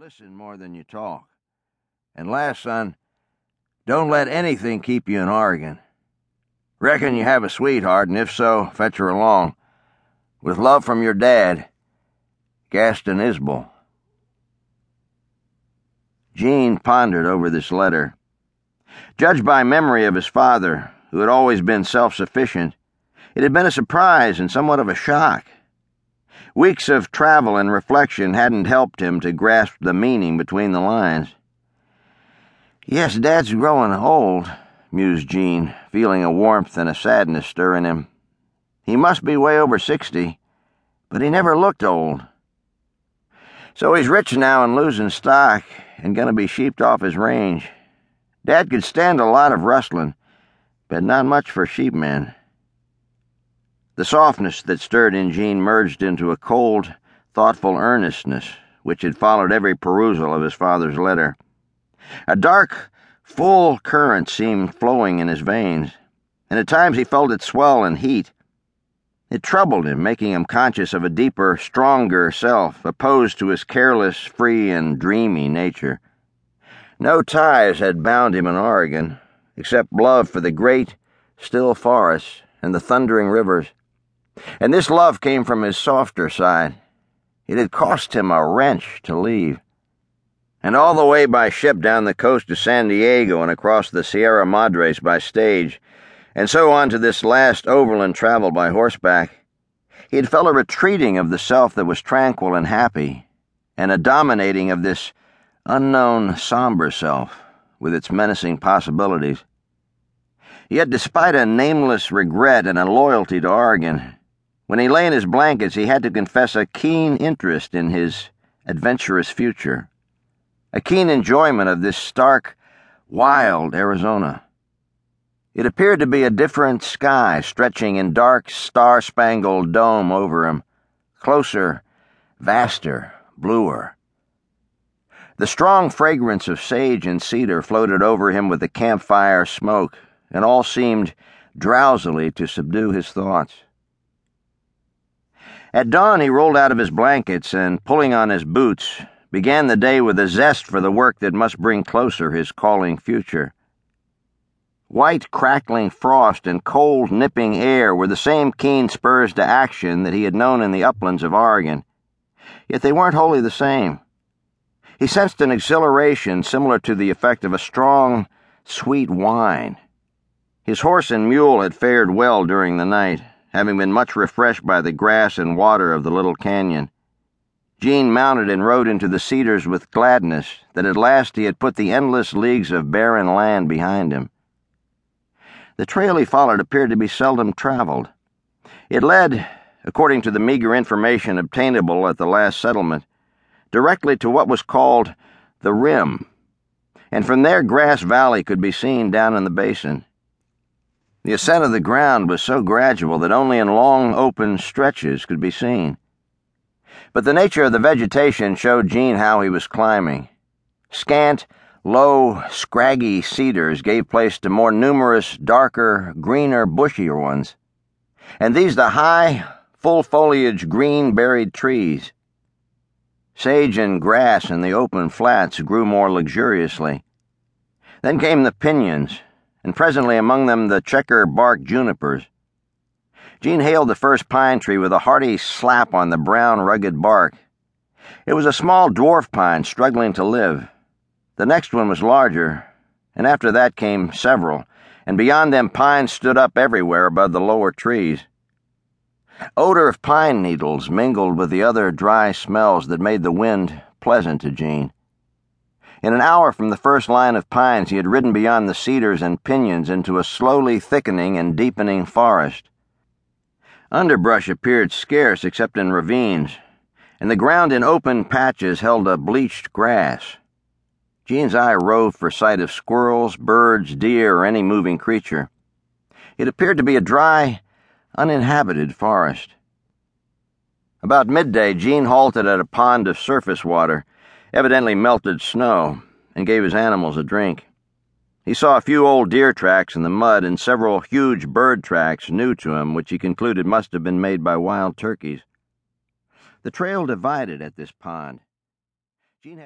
Listen more than you talk. And last, son, don't let anything keep you in Oregon. Reckon you have a sweetheart, and if so, fetch her along. With love from your dad, Gaston Isbel. Jean pondered over this letter. Judged by memory of his father, who had always been self sufficient, it had been a surprise and somewhat of a shock. Weeks of travel and reflection hadn't helped him to grasp the meaning between the lines. Yes, Dad's growing old, mused Jean, feeling a warmth and a sadness stir in him. He must be way over sixty, but he never looked old. So he's rich now and losing stock and gonna be sheeped off his range. Dad could stand a lot of rustling, but not much for sheepmen. The softness that stirred in Jean merged into a cold, thoughtful earnestness which had followed every perusal of his father's letter. A dark, full current seemed flowing in his veins, and at times he felt it swell and heat. It troubled him, making him conscious of a deeper, stronger self, opposed to his careless, free, and dreamy nature. No ties had bound him in Oregon, except love for the great, still forests and the thundering rivers. And this love came from his softer side. It had cost him a wrench to leave. And all the way by ship down the coast to San Diego and across the Sierra Madres by stage, and so on to this last overland travel by horseback, he had felt a retreating of the self that was tranquil and happy, and a dominating of this unknown, somber self with its menacing possibilities. Yet, despite a nameless regret and a loyalty to Oregon, when he lay in his blankets, he had to confess a keen interest in his adventurous future, a keen enjoyment of this stark, wild Arizona. It appeared to be a different sky stretching in dark, star spangled dome over him, closer, vaster, bluer. The strong fragrance of sage and cedar floated over him with the campfire smoke, and all seemed drowsily to subdue his thoughts. At dawn, he rolled out of his blankets and, pulling on his boots, began the day with a zest for the work that must bring closer his calling future. White, crackling frost and cold, nipping air were the same keen spurs to action that he had known in the uplands of Oregon, yet they weren't wholly the same. He sensed an exhilaration similar to the effect of a strong, sweet wine. His horse and mule had fared well during the night having been much refreshed by the grass and water of the little canyon. Jean mounted and rode into the cedars with gladness that at last he had put the endless leagues of barren land behind him. The trail he followed appeared to be seldom traveled. It led, according to the meager information obtainable at the last settlement, directly to what was called the Rim, and from there Grass Valley could be seen down in the basin. The ascent of the ground was so gradual that only in long open stretches could be seen. But the nature of the vegetation showed Jean how he was climbing. Scant, low, scraggy cedars gave place to more numerous, darker, greener, bushier ones, and these the high, full foliage, green berried trees. Sage and grass in the open flats grew more luxuriously. Then came the pinyons and presently among them the checker bark junipers. Jean hailed the first pine tree with a hearty slap on the brown, rugged bark. It was a small dwarf pine struggling to live. The next one was larger, and after that came several, and beyond them pines stood up everywhere above the lower trees. Odor of pine needles mingled with the other dry smells that made the wind pleasant to Jean. In an hour from the first line of pines, he had ridden beyond the cedars and pinyons into a slowly thickening and deepening forest. Underbrush appeared scarce except in ravines, and the ground in open patches held a bleached grass. Jean's eye roved for sight of squirrels, birds, deer, or any moving creature. It appeared to be a dry, uninhabited forest. About midday, Jean halted at a pond of surface water evidently melted snow, and gave his animals a drink. He saw a few old deer tracks in the mud and several huge bird tracks new to him, which he concluded must have been made by wild turkeys. The trail divided at this pond. Had